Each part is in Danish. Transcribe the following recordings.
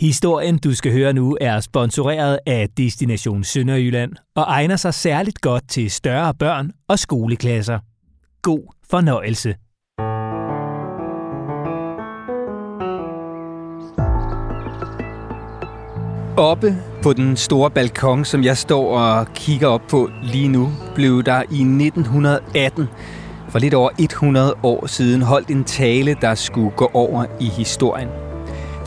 Historien, du skal høre nu, er sponsoreret af Destination Sønderjylland og egner sig særligt godt til større børn og skoleklasser. God fornøjelse. Oppe på den store balkon, som jeg står og kigger op på lige nu, blev der i 1918, for lidt over 100 år siden, holdt en tale, der skulle gå over i historien.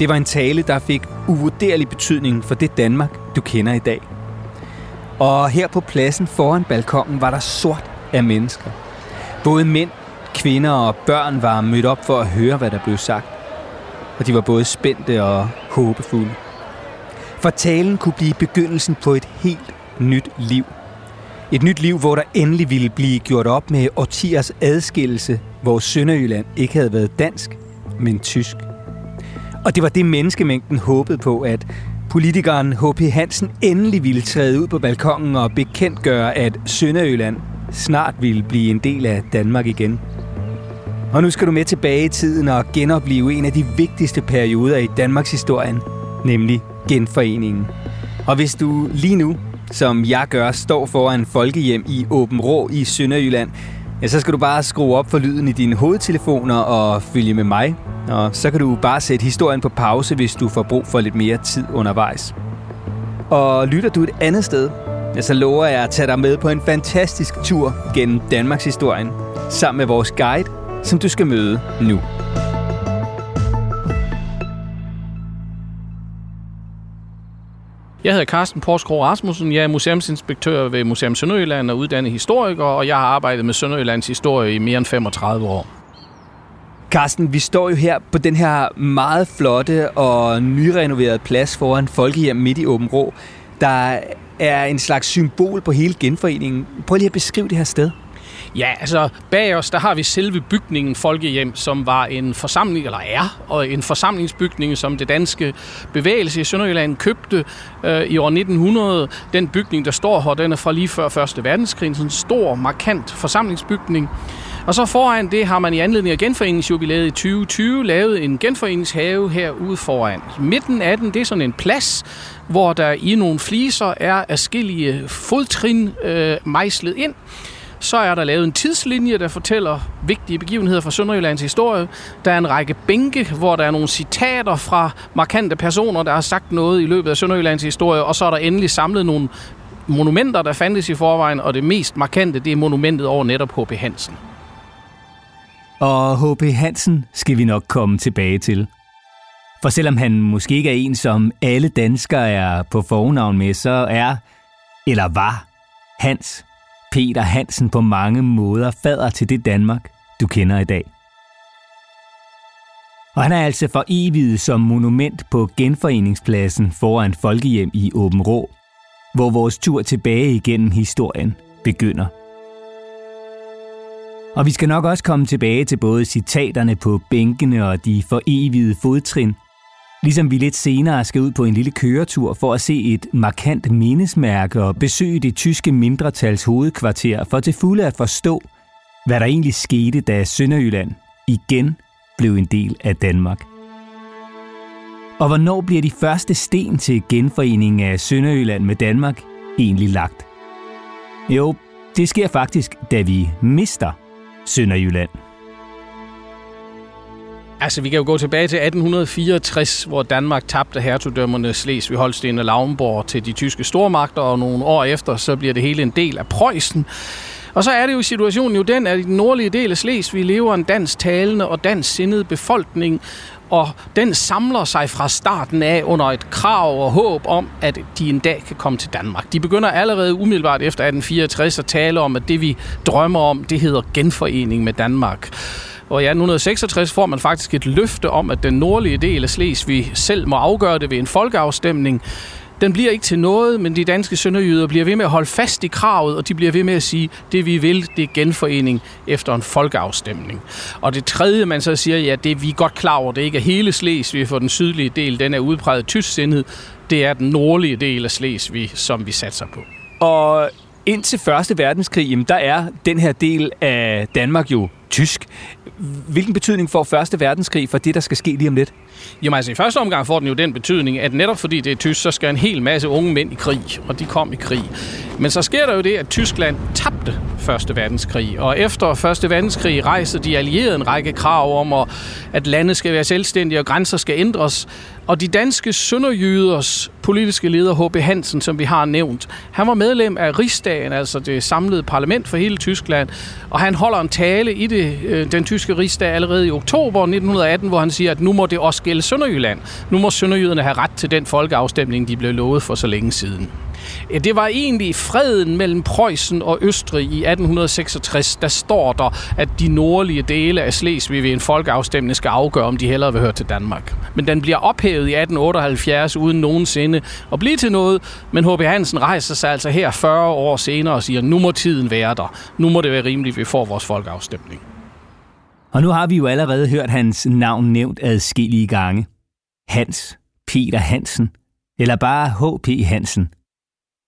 Det var en tale, der fik uvurderlig betydning for det Danmark, du kender i dag. Og her på pladsen foran balkongen var der sort af mennesker. Både mænd, kvinder og børn var mødt op for at høre, hvad der blev sagt. Og de var både spændte og håbefulde. For talen kunne blive begyndelsen på et helt nyt liv. Et nyt liv, hvor der endelig ville blive gjort op med årtiers adskillelse, hvor Sønderjylland ikke havde været dansk, men tysk. Og det var det menneskemængden håbede på, at politikeren H.P. Hansen endelig ville træde ud på balkongen og bekendtgøre, at Sønderjylland snart ville blive en del af Danmark igen. Og nu skal du med tilbage i tiden og genopleve en af de vigtigste perioder i Danmarks historien, nemlig genforeningen. Og hvis du lige nu, som jeg gør, står foran folkehjem i Åben Rå i Sønderjylland, ja, så skal du bare skrue op for lyden i dine hovedtelefoner og følge med mig. Og så kan du bare sætte historien på pause, hvis du får brug for lidt mere tid undervejs. Og lytter du et andet sted, ja, så lover jeg at tage dig med på en fantastisk tur gennem Danmarks historien, sammen med vores guide, som du skal møde nu. Jeg hedder Carsten Porsgaard Rasmussen. Jeg er museumsinspektør ved Museum Sønderjylland og uddannet historiker, og jeg har arbejdet med Sønderjyllands historie i mere end 35 år. Carsten, vi står jo her på den her meget flotte og nyrenoverede plads foran Folkehjem midt i Åben Rå. Der er en slags symbol på hele genforeningen. Prøv lige at beskrive det her sted. Ja, altså bag os, der har vi selve bygningen Folkehjem, som var en forsamling, eller er, og en forsamlingsbygning, som det danske bevægelse i Sønderjylland købte øh, i år 1900. Den bygning, der står her, den er fra lige før 1. verdenskrig, sådan en stor, markant forsamlingsbygning. Og så foran det har man i anledning af genforeningsjubilæet i 2020 lavet en genforeningshave herude foran. Midten af den, det er sådan en plads, hvor der i nogle fliser er afskillige fodtrin øh, mejslet ind. Så er der lavet en tidslinje, der fortæller vigtige begivenheder fra Sønderjyllands historie. Der er en række bænke, hvor der er nogle citater fra markante personer, der har sagt noget i løbet af Sønderjyllands historie. Og så er der endelig samlet nogle monumenter, der fandtes i forvejen, og det mest markante, det er monumentet over netop H.P. Hansen. Og H.P. Hansen skal vi nok komme tilbage til. For selvom han måske ikke er en, som alle danskere er på fornavn med, så er, eller var, Hans Peter Hansen på mange måder fader til det Danmark, du kender i dag. Og han er altså for evigt som monument på genforeningspladsen foran Folkehjem i Åben Rå, hvor vores tur tilbage igennem historien begynder. Og vi skal nok også komme tilbage til både citaterne på bænkene og de for evige fodtrin, Ligesom vi lidt senere skal ud på en lille køretur for at se et markant mindesmærke og besøge det tyske mindretals hovedkvarter for til fulde at forstå, hvad der egentlig skete, da Sønderjylland igen blev en del af Danmark. Og hvornår bliver de første sten til genforeningen af Sønderjylland med Danmark egentlig lagt? Jo, det sker faktisk, da vi mister Sønderjylland. Altså, vi kan jo gå tilbage til 1864, hvor Danmark tabte hertugdømmerne Slesvig, Holsten og Lauenborg til de tyske stormagter, og nogle år efter, så bliver det hele en del af Preussen. Og så er det jo situationen jo den, at i den nordlige del af Slesvig lever en dansk talende og dansk sindet befolkning, og den samler sig fra starten af under et krav og håb om, at de en dag kan komme til Danmark. De begynder allerede umiddelbart efter 1864 at tale om, at det vi drømmer om, det hedder genforening med Danmark. Og i 1866 får man faktisk et løfte om, at den nordlige del af Slesvig selv må afgøre det ved en folkeafstemning. Den bliver ikke til noget, men de danske sønderjyder bliver ved med at holde fast i kravet, og de bliver ved med at sige, det vi vil, det er genforening efter en folkeafstemning. Og det tredje, man så siger, ja, det vi er godt klar over, det ikke er hele Slesvig, for den sydlige del, den er udpræget tysksindet. Det er den nordlige del af Slesvig, som vi satser på. Og indtil Første Verdenskrig, jamen, der er den her del af Danmark jo tysk. Hvilken betydning får Første Verdenskrig for det, der skal ske lige om lidt? Jamen altså i første omgang får den jo den betydning, at netop fordi det er tysk, så skal en hel masse unge mænd i krig, og de kom i krig. Men så sker der jo det, at Tyskland tabte Første Verdenskrig, og efter Første Verdenskrig rejste de allierede en række krav om, at landet skal være selvstændige og grænser skal ændres. Og de danske sønderjyders politiske leder, H.B. Hansen, som vi har nævnt, han var medlem af Rigsdagen, altså det samlede parlament for hele Tyskland, og han holder en tale i det, øh, den tyske rigsdag allerede i oktober 1918, hvor han siger, at nu må det også gælde Sønderjylland. Nu må sønderjyderne have ret til den folkeafstemning, de blev lovet for så længe siden. Det var egentlig freden mellem Preussen og Østrig i 1866. Der står der, at de nordlige dele af Slesvig ved en folkeafstemning skal afgøre, om de hellere vil høre til Danmark. Men den bliver ophævet i 1878 uden nogensinde at blive til noget. Men H.B. Hansen rejser sig altså her 40 år senere og siger, nu må tiden være der. Nu må det være rimeligt, at vi får vores folkeafstemning. Og nu har vi jo allerede hørt hans navn nævnt adskillige gange. Hans Peter Hansen, eller bare H.P. Hansen –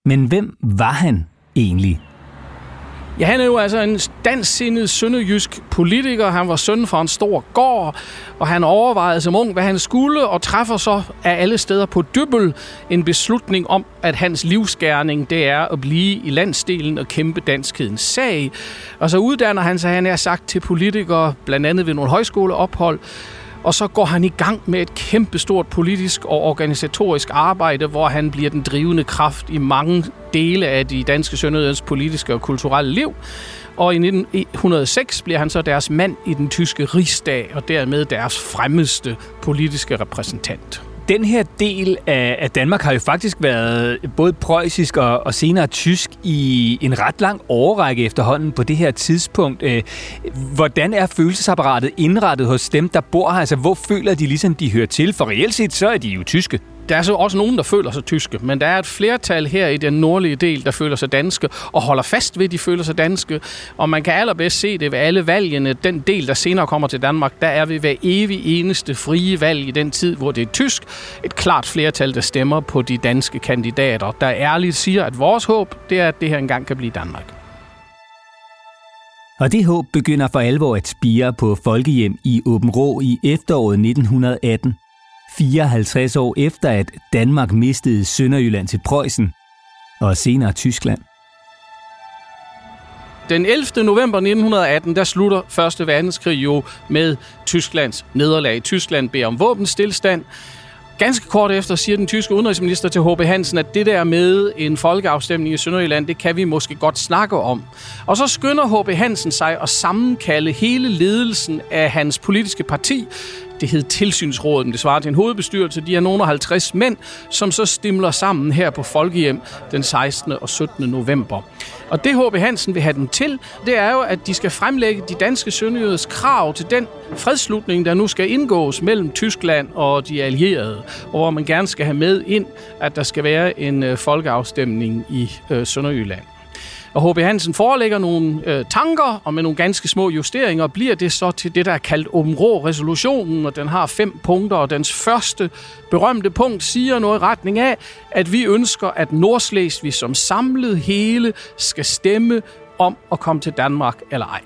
men hvem var han egentlig? Ja, han er jo altså en dansindet sønderjysk politiker. Han var søn fra en stor gård, og han overvejede som ung, hvad han skulle, og træffer så af alle steder på dybbel en beslutning om, at hans livsgærning, det er at blive i landsdelen og kæmpe danskhedens sag. Og så uddanner han sig, han er sagt, til politikere, blandt andet ved nogle højskoleophold, og så går han i gang med et kæmpestort politisk og organisatorisk arbejde, hvor han bliver den drivende kraft i mange dele af de danske sønderjyders politiske og kulturelle liv. Og i 1906 bliver han så deres mand i den tyske rigsdag, og dermed deres fremmeste politiske repræsentant den her del af, af Danmark har jo faktisk været både preussisk og, og senere tysk i en ret lang årrække efterhånden på det her tidspunkt. Øh, hvordan er følelsesapparatet indrettet hos dem, der bor her? Altså, hvor føler de ligesom, de hører til? For reelt set, så er de jo tyske. Der er så også nogen, der føler sig tyske, men der er et flertal her i den nordlige del, der føler sig danske, og holder fast ved, at de føler sig danske. Og man kan allerbedst se det ved alle valgene. Den del, der senere kommer til Danmark, der er vi hver evig eneste frie valg i den tid, hvor det er tysk. Et klart flertal, der stemmer på de danske kandidater, der ærligt siger, at vores håb, det er, at det her engang kan blive Danmark. Og det håb begynder for alvor at spire på Folkehjem i Åben Rå i efteråret 1918. 54 år efter at Danmark mistede Sønderjylland til Preussen og senere Tyskland. Den 11. november 1918, der slutter 1. verdenskrig jo med Tysklands nederlag. Tyskland beder om våbenstilstand. Ganske kort efter siger den tyske udenrigsminister til H.B. Hansen, at det der med en folkeafstemning i Sønderjylland, det kan vi måske godt snakke om. Og så skynder H.B. Hansen sig at sammenkalde hele ledelsen af hans politiske parti det hed Tilsynsrådet, men det svarer til en hovedbestyrelse. De er nogle 50 mænd, som så stimler sammen her på Folkehjem den 16. og 17. november. Og det H.B. Hansen vil have dem til, det er jo, at de skal fremlægge de danske sønderjyders krav til den fredslutning, der nu skal indgås mellem Tyskland og de allierede, og hvor man gerne skal have med ind, at der skal være en øh, folkeafstemning i øh, Sønderjylland. Og H.B. Hansen forelægger nogle øh, tanker, og med nogle ganske små justeringer bliver det så til det, der er kaldt Områ-resolutionen, og den har fem punkter, og dens første berømte punkt siger noget i retning af, at vi ønsker, at Nordslesvig som samlet hele skal stemme om at komme til Danmark eller ej.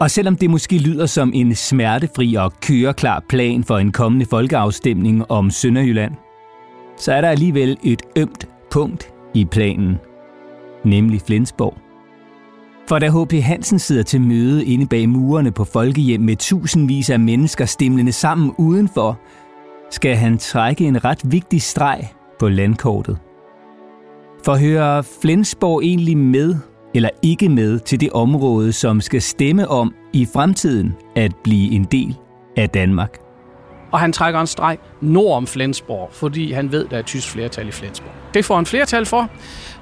Og selvom det måske lyder som en smertefri og køreklar plan for en kommende folkeafstemning om Sønderjylland, så er der alligevel et ømt punkt i planen – nemlig Flensborg. For da H.P. Hansen sidder til møde inde bag murene på folkehjem med tusindvis af mennesker stemlende sammen udenfor, skal han trække en ret vigtig streg på landkortet. For hører Flensborg egentlig med eller ikke med til det område, som skal stemme om i fremtiden at blive en del af Danmark? Og han trækker en streg nord om Flensborg, fordi han ved, der er tysk flertal i Flensborg. Det får han flertal for.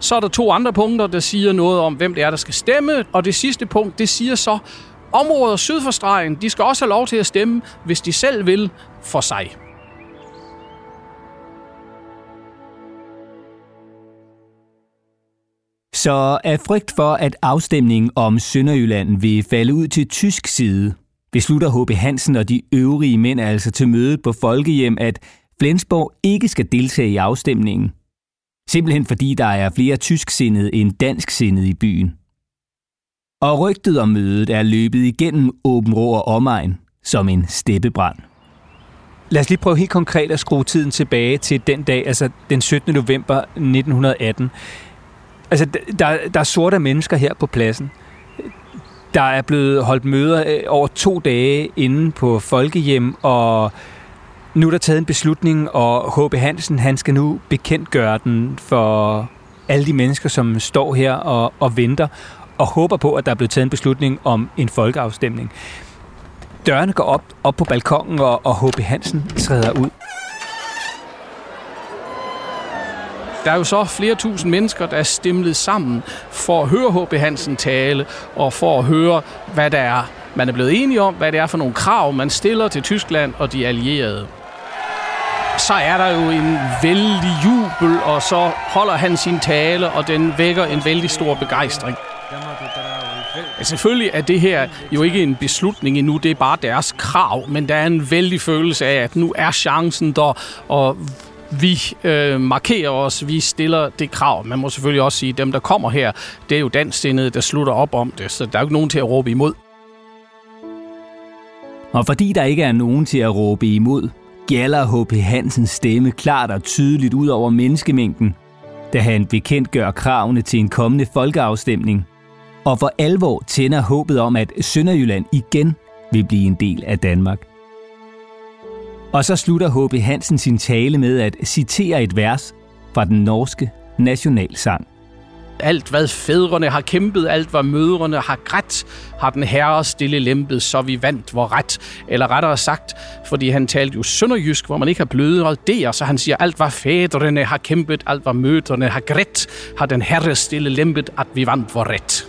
Så er der to andre punkter, der siger noget om, hvem det er, der skal stemme. Og det sidste punkt, det siger så, områder syd for stregen, de skal også have lov til at stemme, hvis de selv vil, for sig. Så af frygt for, at afstemningen om Sønderjylland vil falde ud til tysk side, beslutter H.B. Hansen og de øvrige mænd altså til mødet på Folkehjem, at Flensborg ikke skal deltage i afstemningen – Simpelthen fordi der er flere tysksindede end dansksindede i byen. Og rygtet om mødet er løbet igennem Åben Rå og omegn som en steppebrand. Lad os lige prøve helt konkret at skrue tiden tilbage til den dag, altså den 17. november 1918. Altså, der, der er sorte mennesker her på pladsen. Der er blevet holdt møder øh, over to dage inde på Folkehjem, og nu er der taget en beslutning, og H.B. Hansen han skal nu bekendtgøre den for alle de mennesker, som står her og, og venter, og håber på, at der er blevet taget en beslutning om en folkeafstemning. Dørene går op, op på balkongen, og, og H.B. Hansen træder ud. Der er jo så flere tusind mennesker, der er stemlet sammen for at høre H.B. Hansen tale, og for at høre, hvad der er, man er blevet enige om, hvad det er for nogle krav, man stiller til Tyskland og de allierede. Så er der jo en vældig jubel, og så holder han sin tale, og den vækker en vældig stor begejstring. Ja, selvfølgelig er det her jo ikke en beslutning endnu, det er bare deres krav, men der er en vældig følelse af, at nu er chancen der, og vi øh, markerer os, vi stiller det krav. Man må selvfølgelig også sige, at dem, der kommer her, det er jo dansstindede, der slutter op om det, så der er jo ikke nogen til at råbe imod. Og fordi der ikke er nogen til at råbe imod, gælder H.P. Hansens stemme klart og tydeligt ud over menneskemængden, da han bekendtgør kravene til en kommende folkeafstemning, og for alvor tænder håbet om, at Sønderjylland igen vil blive en del af Danmark. Og så slutter H.P. Hansen sin tale med at citere et vers fra den norske nationalsang. Alt hvad fædrene har kæmpet, alt hvad mødrene har grædt, har den herre stille lempet, så vi vandt vor ret. Eller rettere sagt, fordi han talte jo sønderjysk, hvor man ikke har blødret der, så han siger, alt hvad fædrene har kæmpet, alt hvad mødrene har grædt, har den herre stille lempet, at vi vandt vor ret.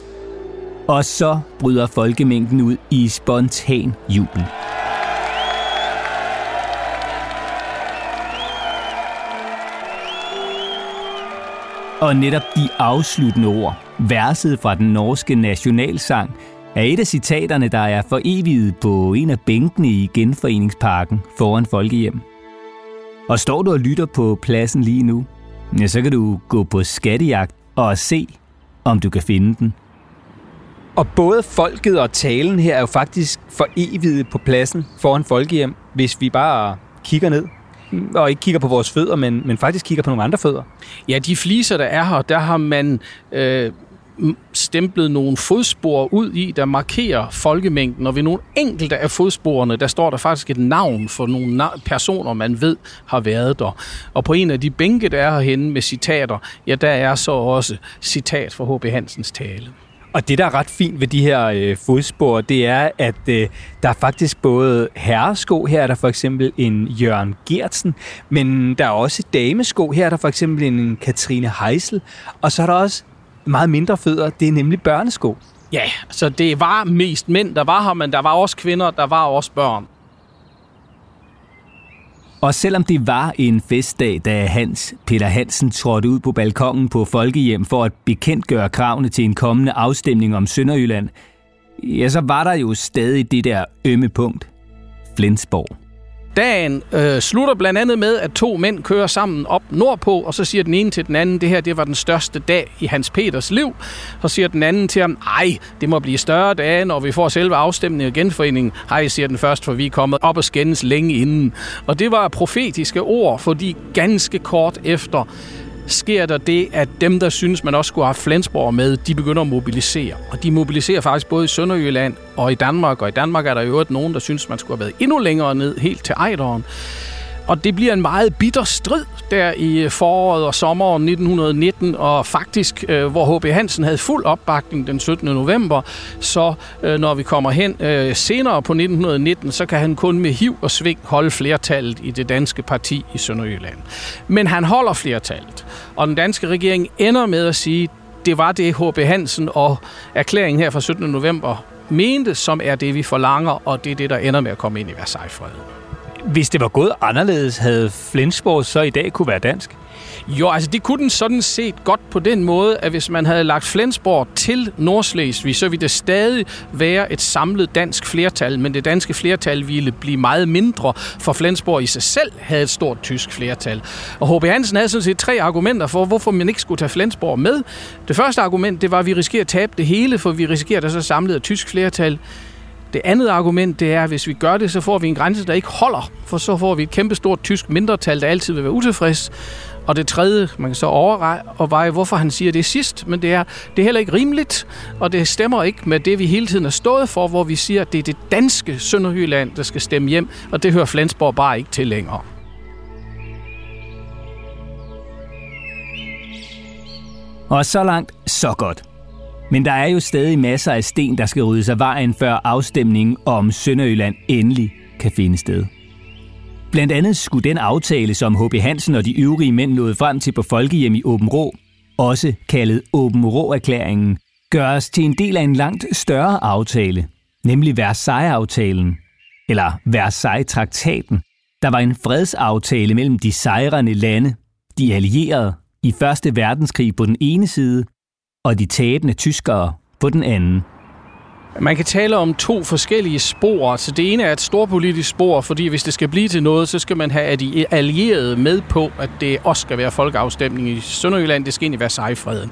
Og så bryder folkemængden ud i spontan jubel. Og netop de afsluttende ord, verset fra den norske nationalsang, er et af citaterne, der er foreviget på en af bænkene i genforeningsparken foran Folkehjem. Og står du og lytter på pladsen lige nu, ja, så kan du gå på skattejagt og se, om du kan finde den. Og både folket og talen her er jo faktisk foreviget på pladsen foran Folkehjem, hvis vi bare kigger ned og ikke kigger på vores fødder, men, men faktisk kigger på nogle andre fødder. Ja, de fliser, der er her, der har man øh, stemplet nogle fodspor ud i, der markerer folkemængden, og ved nogle enkelte af fodsporene, der står der faktisk et navn for nogle personer, man ved har været der. Og på en af de bænke, der er herhenne med citater, ja, der er så også citat fra H.B. Hansens tale. Og det, der er ret fint ved de her øh, fodspor, det er, at øh, der er faktisk både herresko. Her er der for eksempel en Jørgen Gertsen, men der er også damesko. Her er der for eksempel en Katrine Heisel. Og så er der også meget mindre fødder. Det er nemlig børnesko. Ja, så det var mest mænd, der var her, men der var også kvinder, der var også børn. Og selvom det var en festdag, da Hans Peter Hansen trådte ud på balkongen på Folkehjem for at bekendtgøre kravene til en kommende afstemning om Sønderjylland, ja, så var der jo stadig det der ømme punkt, Flensborg. Dagen øh, slutter blandt andet med, at to mænd kører sammen op nordpå, og så siger den ene til den anden, det her det var den største dag i Hans Peters liv. Så siger den anden til ham, ej, det må blive større dage, når vi får selve afstemningen og genforeningen. Hej, siger den først, for vi er kommet op og skændes længe inden. Og det var profetiske ord, fordi ganske kort efter sker der det, at dem, der synes, man også skulle have Flensborg med, de begynder at mobilisere. Og de mobiliserer faktisk både i Sønderjylland og i Danmark. Og i Danmark er der jo nogen, der synes, man skulle have været endnu længere ned, helt til Ejderen. Og det bliver en meget bitter strid der i øh, foråret og sommeren 1919, og faktisk, øh, hvor H.B. Hansen havde fuld opbakning den 17. november, så øh, når vi kommer hen øh, senere på 1919, så kan han kun med hiv og sving holde flertallet i det danske parti i Sønderjylland. Men han holder flertallet, og den danske regering ender med at sige, det var det H.B. Hansen og erklæringen her fra 17. november mente, som er det, vi forlanger, og det er det, der ender med at komme ind i Versailles-freden. Hvis det var gået anderledes, havde Flensborg så i dag kunne være dansk? Jo, altså det kunne den sådan set godt på den måde, at hvis man havde lagt Flensborg til Nordslesvig, så ville det stadig være et samlet dansk flertal, men det danske flertal ville blive meget mindre, for Flensborg i sig selv havde et stort tysk flertal. Og H.B. Hansen havde sådan set tre argumenter for, hvorfor man ikke skulle tage Flensborg med. Det første argument, det var, at vi risikerer at tabe det hele, for vi risikerer, at der så samlet et tysk flertal. Det andet argument, det er, at hvis vi gør det, så får vi en grænse, der ikke holder, for så får vi et kæmpestort tysk mindretal, der altid vil være utilfreds. Og det tredje, man kan så overveje, hvorfor han siger det sidst, men det er, det er heller ikke rimeligt, og det stemmer ikke med det, vi hele tiden har stået for, hvor vi siger, at det er det danske Sønderjylland, der skal stemme hjem, og det hører Flensborg bare ikke til længere. Og så langt, så godt. Men der er jo stadig masser af sten, der skal ryddes af vejen, før afstemningen om Sønderjylland endelig kan finde sted. Blandt andet skulle den aftale, som H.B. Hansen og de øvrige mænd nåede frem til på Folkehjem i Åben Rå, også kaldet Åben Rå-erklæringen, gøres til en del af en langt større aftale, nemlig Versailles-aftalen, eller Versailles-traktaten, der var en fredsaftale mellem de sejrende lande, de allierede, i Første Verdenskrig på den ene side, og de tabende tyskere på den anden. Man kan tale om to forskellige spor. Så det ene er et storpolitisk spor, fordi hvis det skal blive til noget, så skal man have de allierede med på, at det også skal være folkeafstemning i Sønderjylland. Det skal egentlig være sejfreden.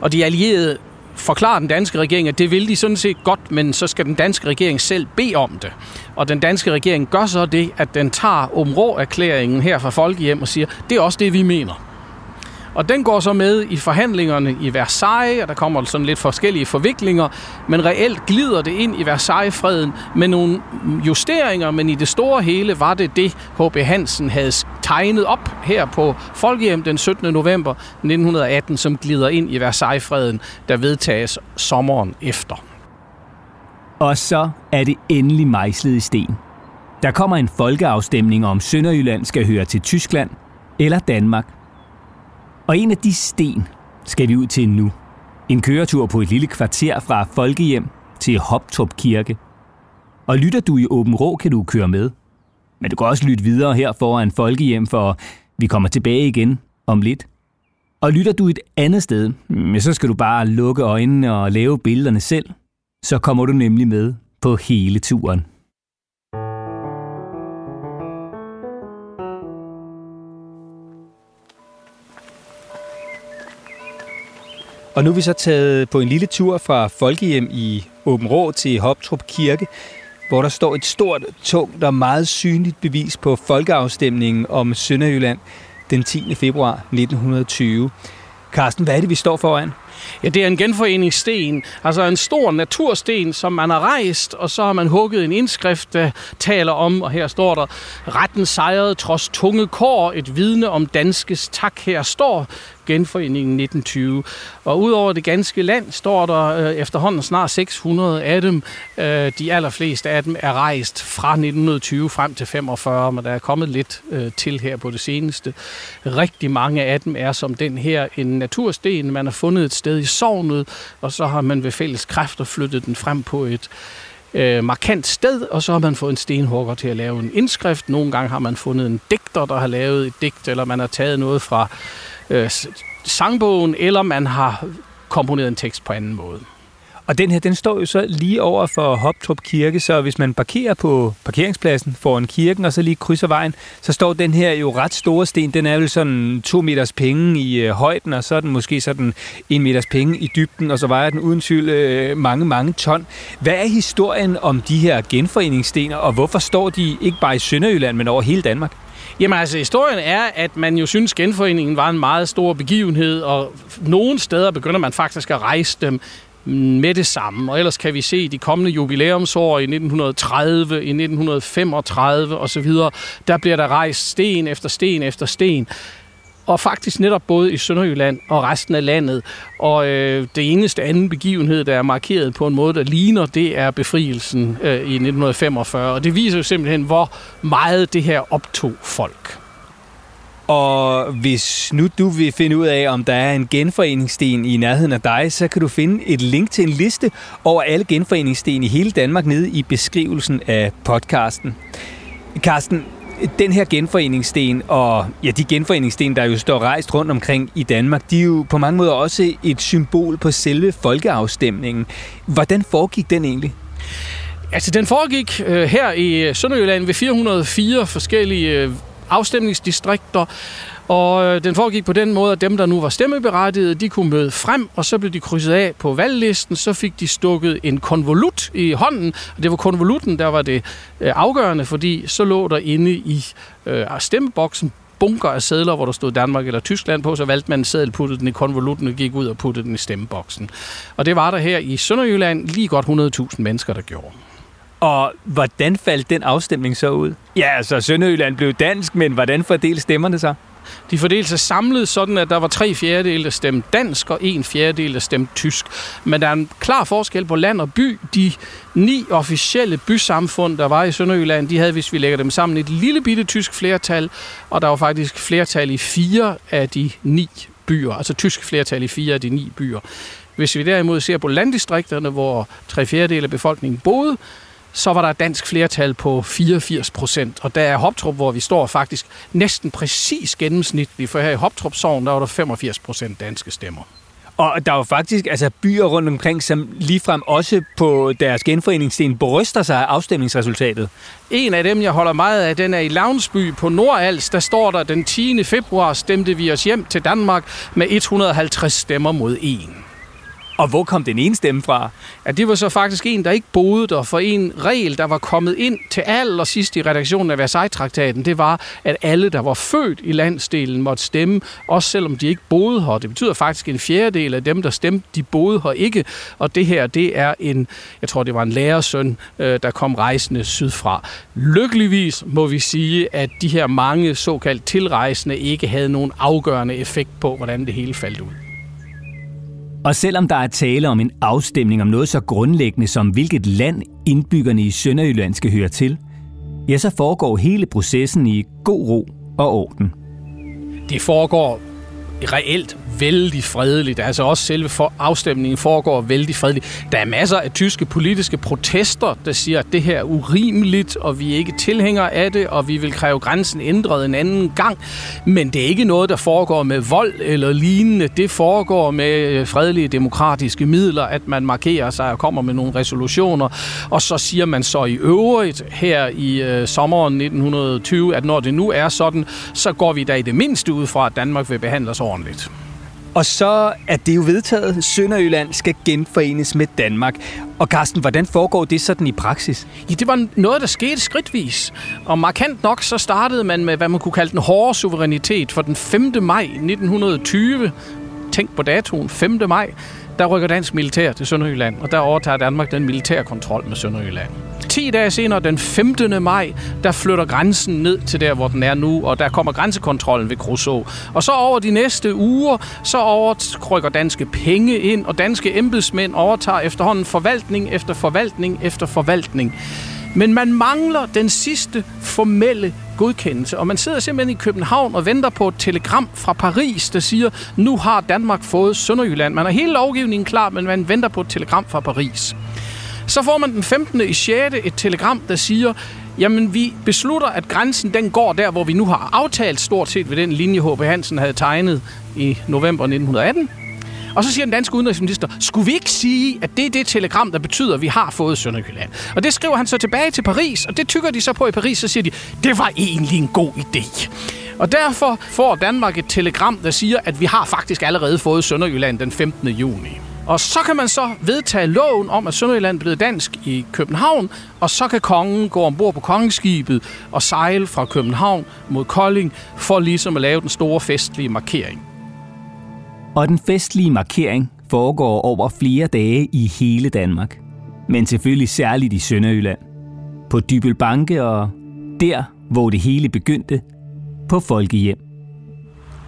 Og de allierede forklarer den danske regering, at det vil de sådan set godt, men så skal den danske regering selv bede om det. Og den danske regering gør så det, at den tager områ-erklæringen her fra Folkehjem og siger, det er også det, vi mener. Og den går så med i forhandlingerne i Versailles, og der kommer sådan lidt forskellige forviklinger, men reelt glider det ind i Versailles-freden med nogle justeringer, men i det store hele var det det, H.B. Hansen havde tegnet op her på Folkehjem den 17. november 1918, som glider ind i Versailles-freden, der vedtages sommeren efter. Og så er det endelig mejslet i sten. Der kommer en folkeafstemning om Sønderjylland skal høre til Tyskland eller Danmark og en af de sten skal vi ud til nu. En køretur på et lille kvarter fra Folkehjem til Hoptrup Kirke. Og lytter du i Åben Rå, kan du køre med. Men du kan også lytte videre her foran Folkehjem, for vi kommer tilbage igen om lidt. Og lytter du et andet sted, mm, så skal du bare lukke øjnene og lave billederne selv. Så kommer du nemlig med på hele turen. Og nu er vi så taget på en lille tur fra Folkehjem i Åben Rå til Hoptrup Kirke, hvor der står et stort, tungt og meget synligt bevis på folkeafstemningen om Sønderjylland den 10. februar 1920. Carsten, hvad er det, vi står foran? Ja, det er en genforeningssten, altså en stor natursten, som man har rejst, og så har man hugget en indskrift, der taler om, og her står der, retten sejrede trods tunge kår, et vidne om danskes tak her står, genforeningen 1920. Og udover det ganske land står der øh, efterhånden snart 600 af dem. Øh, de allerfleste af dem er rejst fra 1920 frem til 45, men der er kommet lidt øh, til her på det seneste. Rigtig mange af dem er som den her en natursten. Man har fundet et sted i sovnet, og så har man ved fælles kræfter flyttet den frem på et øh, markant sted, og så har man fået en stenhugger til at lave en indskrift. Nogle gange har man fundet en digter, der har lavet et digt, eller man har taget noget fra øh, sangbogen, eller man har komponeret en tekst på anden måde. Og den her, den står jo så lige over for Hoptrup Kirke, så hvis man parkerer på parkeringspladsen foran kirken, og så lige krydser vejen, så står den her jo ret store sten. Den er vel sådan to meters penge i øh, højden, og så er den måske sådan en meters penge i dybden, og så vejer den uden tvivl øh, mange, mange ton. Hvad er historien om de her genforeningsstener, og hvorfor står de ikke bare i Sønderjylland, men over hele Danmark? Jamen altså, historien er, at man jo synes, genforeningen var en meget stor begivenhed, og nogle steder begynder man faktisk at rejse dem med det samme. Og ellers kan vi se de kommende jubilæumsår i 1930, i 1935 osv., der bliver der rejst sten efter sten efter sten og faktisk netop både i Sønderjylland og resten af landet. Og øh, det eneste anden begivenhed, der er markeret på en måde, der ligner, det er befrielsen øh, i 1945. Og det viser jo simpelthen, hvor meget det her optog folk. Og hvis nu du vil finde ud af, om der er en genforeningssten i nærheden af dig, så kan du finde et link til en liste over alle genforeningssten i hele Danmark nede i beskrivelsen af podcasten. Carsten, den her genforeningssten, og ja, de genforeningssten, der jo står rejst rundt omkring i Danmark, de er jo på mange måder også et symbol på selve folkeafstemningen. Hvordan foregik den egentlig? Altså, den foregik øh, her i Sønderjylland ved 404 forskellige øh, afstemningsdistrikter, og øh, den foregik på den måde, at dem, der nu var stemmeberettigede, de kunne møde frem, og så blev de krydset af på valglisten. Så fik de stukket en konvolut i hånden, og det var konvolutten, der var det øh, afgørende, fordi så lå der inde i øh, stemmeboksen bunker af sædler, hvor der stod Danmark eller Tyskland på, så valgte man en sædel, puttede den i konvolutten og gik ud og puttede den i stemmeboksen. Og det var der her i Sønderjylland lige godt 100.000 mennesker, der gjorde. Og hvordan faldt den afstemning så ud? Ja, altså Sønderjylland blev dansk, men hvordan fordelte stemmerne sig? De fordelte sig samlet sådan, at der var tre fjerdedele, der stemte dansk, og en fjerdedel, der stemte tysk. Men der er en klar forskel på land og by. De ni officielle bysamfund, der var i Sønderjylland, de havde, hvis vi lægger dem sammen, et lille bitte tysk flertal, og der var faktisk flertal i fire af de ni byer, altså tysk flertal i fire af de ni byer. Hvis vi derimod ser på landdistrikterne, hvor tre fjerdedele af befolkningen boede, så var der et dansk flertal på 84 procent. Og der er Hoptrup, hvor vi står faktisk næsten præcis gennemsnitligt, for her i Hoptrup Sogn, der var der 85 procent danske stemmer. Og der er jo faktisk altså, byer rundt omkring, som ligefrem også på deres genforeningssten bryster sig af afstemningsresultatet. En af dem, jeg holder meget af, den er i Lavnsby på Nordals. Der står der, den 10. februar stemte vi os hjem til Danmark med 150 stemmer mod 1. Og hvor kom den ene stemme fra? Ja, det var så faktisk en, der ikke boede der, for en regel, der var kommet ind til allersidst i redaktionen af Versailles-traktaten, det var, at alle, der var født i landsdelen, måtte stemme, også selvom de ikke boede her. Det betyder faktisk, at en fjerdedel af dem, der stemte, de boede her ikke. Og det her, det er en, jeg tror, det var en lærersøn, øh, der kom rejsende sydfra. Lykkeligvis må vi sige, at de her mange såkaldt tilrejsende ikke havde nogen afgørende effekt på, hvordan det hele faldt ud. Og selvom der er tale om en afstemning om noget så grundlæggende som hvilket land indbyggerne i Sønderjylland skal høre til, ja, så foregår hele processen i god ro og orden. Det foregår reelt vældig fredeligt. Altså også selve for afstemningen foregår vældig fredeligt. Der er masser af tyske politiske protester, der siger, at det her er urimeligt, og vi er ikke tilhængere af det, og vi vil kræve grænsen ændret en anden gang. Men det er ikke noget, der foregår med vold eller lignende. Det foregår med øh, fredelige demokratiske midler, at man markerer sig og kommer med nogle resolutioner. Og så siger man så i øvrigt her i øh, sommeren 1920, at når det nu er sådan, så går vi da i det mindste ud fra, at Danmark vil behandles ordentligt. Og så er det jo vedtaget, Sønderjylland skal genforenes med Danmark. Og Carsten, hvordan foregår det sådan i praksis? Ja, det var noget, der skete skridtvis. Og markant nok, så startede man med, hvad man kunne kalde den hårde suverænitet for den 5. maj 1920. Tænk på datoen, 5. maj. Der rykker dansk militær til Sønderjylland, og der overtager Danmark den militære kontrol med Sønderjylland. 10 dage senere, den 15. maj, der flytter grænsen ned til der, hvor den er nu, og der kommer grænsekontrollen ved Kruså. Og så over de næste uger, så overrykker danske penge ind, og danske embedsmænd overtager efterhånden forvaltning efter forvaltning efter forvaltning. Men man mangler den sidste formelle godkendelse, og man sidder simpelthen i København og venter på et telegram fra Paris, der siger, nu har Danmark fået Sønderjylland. Man har hele lovgivningen klar, men man venter på et telegram fra Paris. Så får man den 15. i 6. et telegram, der siger, jamen vi beslutter, at grænsen den går der, hvor vi nu har aftalt stort set ved den linje, H.P. Hansen havde tegnet i november 1918. Og så siger den danske udenrigsminister, skulle vi ikke sige, at det er det telegram, der betyder, at vi har fået Sønderjylland? Og det skriver han så tilbage til Paris, og det tykker de så på i Paris, så siger de, det var egentlig en god idé. Og derfor får Danmark et telegram, der siger, at vi har faktisk allerede fået Sønderjylland den 15. juni. Og så kan man så vedtage loven om, at Sønderjylland er blevet dansk i København, og så kan kongen gå ombord på kongeskibet og sejle fra København mod Kolding for ligesom at lave den store festlige markering. Og den festlige markering foregår over flere dage i hele Danmark. Men selvfølgelig særligt i Sønderjylland. På Dybelbanke og der, hvor det hele begyndte, på Folkehjem.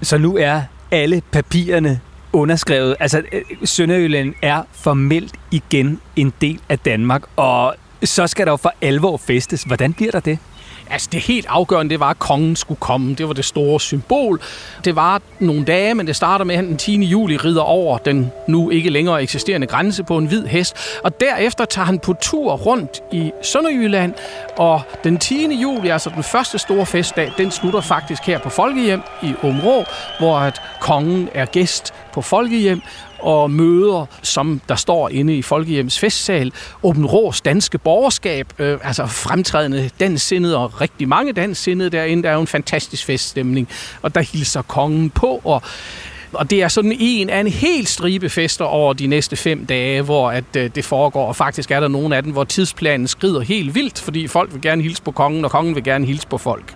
Så nu er alle papirerne underskrevet. Altså, øh, Sønderjylland er formelt igen en del af Danmark, og så skal der jo for alvor festes. Hvordan bliver der det? Altså det helt afgørende, det var, at kongen skulle komme. Det var det store symbol. Det var nogle dage, men det starter med, at han den 10. juli rider over den nu ikke længere eksisterende grænse på en hvid hest. Og derefter tager han på tur rundt i Sønderjylland. Og den 10. juli, altså den første store festdag, den slutter faktisk her på Folkehjem i Områ, hvor at kongen er gæst på Folkehjem og møder, som der står inde i Folkehjems festsal, Åben Rås danske borgerskab, øh, altså fremtrædende danssindede og rigtig mange danssindede derinde. Der er jo en fantastisk feststemning, og der hilser kongen på, og og det er sådan en af en helt stribe fester over de næste fem dage, hvor at, øh, det foregår. Og faktisk er der nogle af dem, hvor tidsplanen skrider helt vildt, fordi folk vil gerne hilse på kongen, og kongen vil gerne hilse på folk.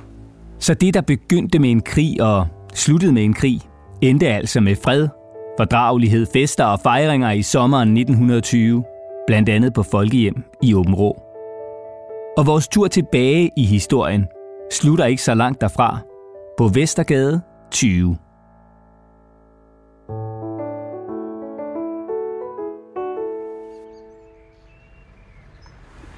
Så det, der begyndte med en krig og sluttede med en krig, endte altså med fred, fordragelighed, fester og fejringer i sommeren 1920, blandt andet på Folkehjem i Åben Rå. Og vores tur tilbage i historien slutter ikke så langt derfra, på Vestergade 20.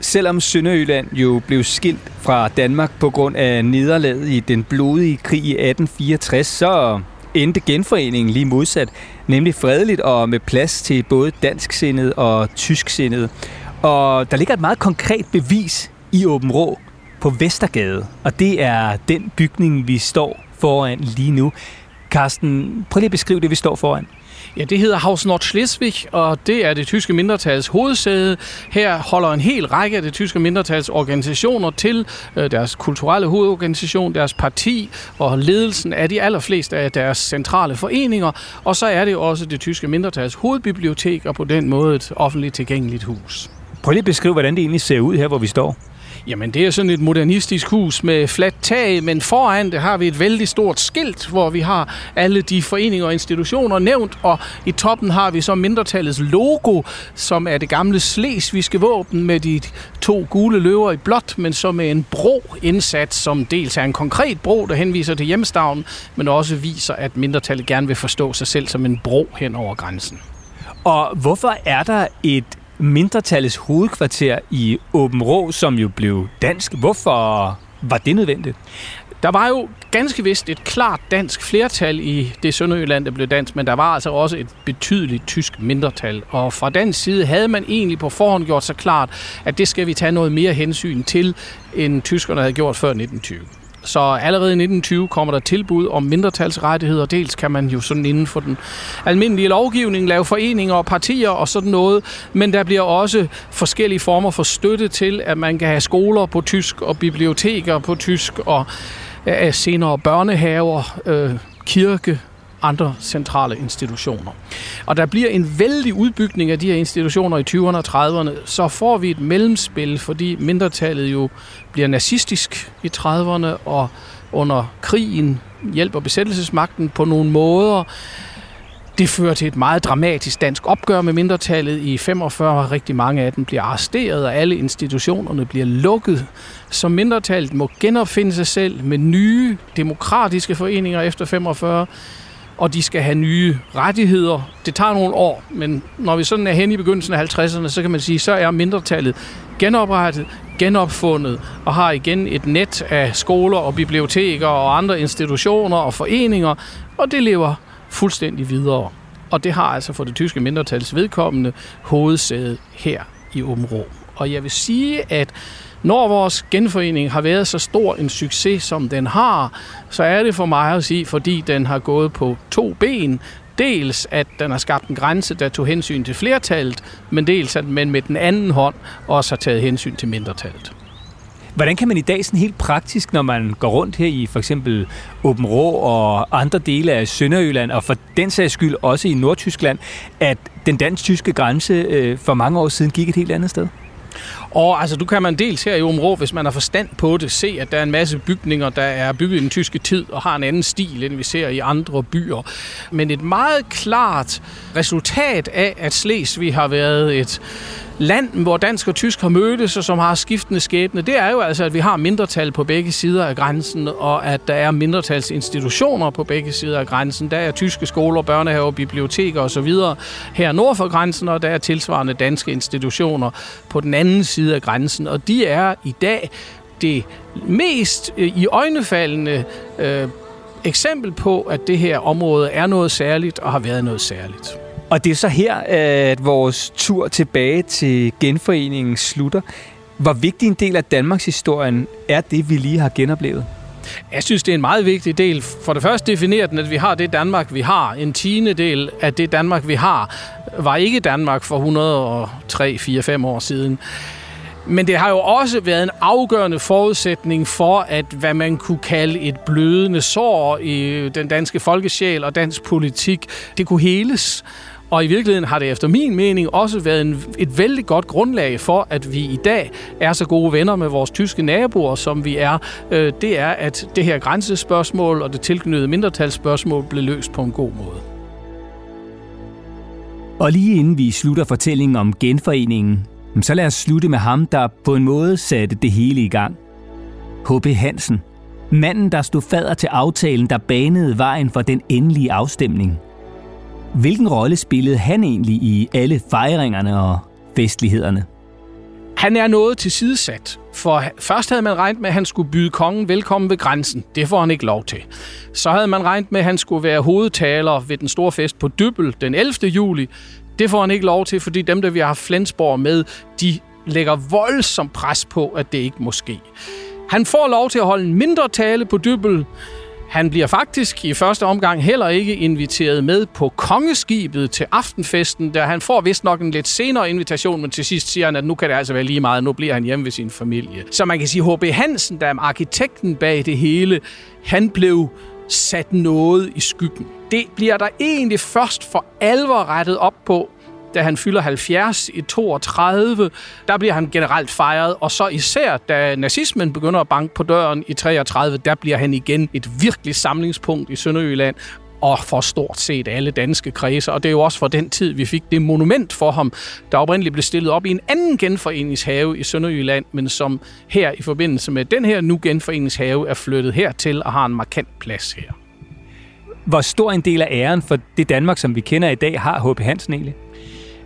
Selvom Sønderjylland jo blev skilt fra Danmark på grund af nederlaget i den blodige krig i 1864, så endte genforeningen lige modsat, nemlig fredeligt og med plads til både dansksindede og tysksindede. Og der ligger et meget konkret bevis i Åben Rå på Vestergade, og det er den bygning, vi står foran lige nu. Carsten, prøv lige at beskrive det, vi står foran. Ja, det hedder Haus Nordschleswig, og det er det tyske mindretals hovedsæde. Her holder en hel række af det tyske mindretals organisationer til. Øh, deres kulturelle hovedorganisation, deres parti og ledelsen af de allerfleste af deres centrale foreninger. Og så er det også det tyske mindretals hovedbibliotek, og på den måde et offentligt tilgængeligt hus. Prøv lige at beskrive, hvordan det egentlig ser ud her, hvor vi står. Jamen, det er sådan et modernistisk hus med fladt tag, men foran det har vi et vældig stort skilt, hvor vi har alle de foreninger og institutioner nævnt, og i toppen har vi så mindretallets logo, som er det gamle slesvigske våben med de to gule løver i blåt, men så med en bro indsat, som dels er en konkret bro, der henviser til hjemstavnen, men også viser, at mindretallet gerne vil forstå sig selv som en bro hen over grænsen. Og hvorfor er der et mindretallets hovedkvarter i Åben Rå, som jo blev dansk. Hvorfor var det nødvendigt? Der var jo ganske vist et klart dansk flertal i det Sønderjylland, der blev dansk, men der var altså også et betydeligt tysk mindretal. Og fra den side havde man egentlig på forhånd gjort sig klart, at det skal vi tage noget mere hensyn til, end tyskerne havde gjort før 1920. Så allerede i 1920 kommer der tilbud om mindretalsrettigheder. Dels kan man jo sådan inden for den almindelige lovgivning lave foreninger og partier og sådan noget, men der bliver også forskellige former for støtte til, at man kan have skoler på tysk og biblioteker på tysk og øh, senere børnehaver, øh, kirke, andre centrale institutioner. Og der bliver en vældig udbygning af de her institutioner i 20'erne og 30'erne. Så får vi et mellemspil, fordi mindretallet jo bliver nazistisk i 30'erne og under krigen hjælper besættelsesmagten på nogle måder. Det fører til et meget dramatisk dansk opgør med mindretallet. I 45 rigtig mange af dem bliver arresteret, og alle institutionerne bliver lukket. Så mindretallet må genopfinde sig selv med nye demokratiske foreninger efter 45 og de skal have nye rettigheder. Det tager nogle år, men når vi sådan er hen i begyndelsen af 50'erne, så kan man sige, så er mindretallet genoprettet, genopfundet og har igen et net af skoler og biblioteker og andre institutioner og foreninger, og det lever fuldstændig videre. Og det har altså for det tyske mindretals vedkommende hovedsæde her i Områ. Og jeg vil sige, at når vores genforening har været så stor en succes, som den har, så er det for mig at sige, fordi den har gået på to ben. Dels, at den har skabt en grænse, der tog hensyn til flertallet, men dels, at man med den anden hånd også har taget hensyn til mindretallet. Hvordan kan man i dag sådan helt praktisk, når man går rundt her i for eksempel Åben Rå og andre dele af Sønderjylland, og for den sags skyld også i Nordtyskland, at den dansk-tyske grænse øh, for mange år siden gik et helt andet sted? Og altså, du kan man dels her i Områ, hvis man har forstand på det, se, at der er en masse bygninger, der er bygget i den tyske tid og har en anden stil, end vi ser i andre byer. Men et meget klart resultat af, at Slesvig har været et land, hvor dansk og tysk har mødtes, og som har skiftende skæbne, det er jo altså, at vi har mindretal på begge sider af grænsen, og at der er mindretalsinstitutioner på begge sider af grænsen. Der er tyske skoler, børnehaver, biblioteker osv. her nord for grænsen, og der er tilsvarende danske institutioner på den anden side af grænsen. Og de er i dag det mest øh, i øjnefaldende øh, eksempel på, at det her område er noget særligt og har været noget særligt. Og det er så her, at vores tur tilbage til genforeningen slutter. Hvor vigtig en del af Danmarks historien er det, vi lige har genoplevet? Jeg synes, det er en meget vigtig del. For det første definerer den, at vi har det Danmark, vi har. En tiende del af det Danmark, vi har, var ikke Danmark for 103, 4, 5 år siden. Men det har jo også været en afgørende forudsætning for, at hvad man kunne kalde et blødende sår i den danske folkesjæl og dansk politik, det kunne heles. Og i virkeligheden har det efter min mening også været en, et vældig godt grundlag for, at vi i dag er så gode venner med vores tyske naboer, som vi er. Øh, det er, at det her grænsespørgsmål og det tilknyttede mindretalsspørgsmål blev løst på en god måde. Og lige inden vi slutter fortællingen om genforeningen, så lad os slutte med ham, der på en måde satte det hele i gang. H.P. Hansen. Manden, der stod fader til aftalen, der banede vejen for den endelige afstemning – Hvilken rolle spillede han egentlig i alle fejringerne og festlighederne? Han er noget til sidesat, for først havde man regnet med, at han skulle byde kongen velkommen ved grænsen. Det får han ikke lov til. Så havde man regnet med, at han skulle være hovedtaler ved den store fest på Dybbel den 11. juli. Det får han ikke lov til, fordi dem, der vi har Flensborg med, de lægger voldsom pres på, at det ikke må ske. Han får lov til at holde en mindre tale på Dybbel, han bliver faktisk i første omgang heller ikke inviteret med på kongeskibet til aftenfesten, der han får vist nok en lidt senere invitation, men til sidst siger han, at nu kan det altså være lige meget, nu bliver han hjemme ved sin familie. Så man kan sige, H.B. Hansen, der er arkitekten bag det hele, han blev sat noget i skyggen. Det bliver der egentlig først for alvor rettet op på da han fylder 70 i 32, der bliver han generelt fejret, og så især da nazismen begynder at banke på døren i 33, der bliver han igen et virkelig samlingspunkt i Sønderjylland, og for stort set alle danske kredser. Og det er jo også for den tid, vi fik det monument for ham, der oprindeligt blev stillet op i en anden genforeningshave i Sønderjylland, men som her i forbindelse med den her nu genforeningshave er flyttet hertil og har en markant plads her. Hvor stor en del af æren for det Danmark, som vi kender i dag, har H.P. Hansen egentlig?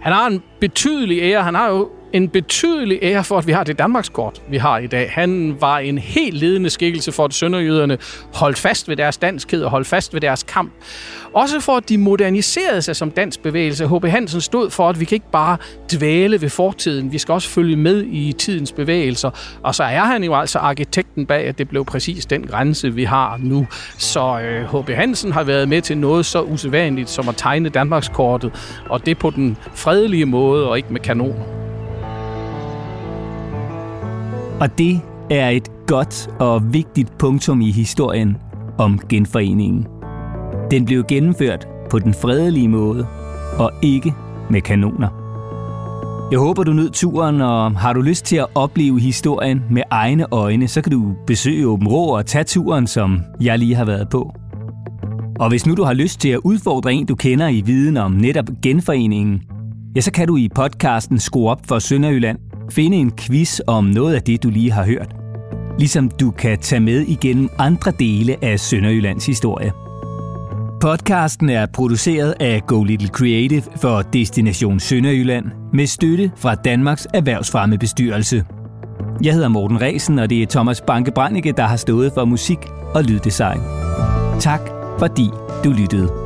Han har en betydelig ære. Han har jo en betydelig ære for, at vi har det Danmarkskort, vi har i dag. Han var en helt ledende skikkelse for, at sønderjyderne holdt fast ved deres danskhed og holdt fast ved deres kamp. Også for, at de moderniserede sig som dansk bevægelse. H.P. Hansen stod for, at vi kan ikke bare dvæle ved fortiden. Vi skal også følge med i tidens bevægelser. Og så er han jo altså arkitekten bag, at det blev præcis den grænse, vi har nu. Så H.P. Øh, Hansen har været med til noget så usædvanligt som at tegne Danmarkskortet. Og det på den fredelige måde og ikke med kanoner. Og det er et godt og vigtigt punktum i historien om genforeningen. Den blev gennemført på den fredelige måde, og ikke med kanoner. Jeg håber, du nød turen, og har du lyst til at opleve historien med egne øjne, så kan du besøge Åben Rå og tage turen, som jeg lige har været på. Og hvis nu du har lyst til at udfordre en, du kender i viden om netop genforeningen, ja, så kan du i podcasten Skru op for Sønderjylland finde en quiz om noget af det, du lige har hørt. Ligesom du kan tage med igennem andre dele af Sønderjyllands historie. Podcasten er produceret af Go Little Creative for Destination Sønderjylland med støtte fra Danmarks Erhvervsfremmebestyrelse. Jeg hedder Morten Resen, og det er Thomas Banke Brannicke, der har stået for musik og lyddesign. Tak fordi du lyttede.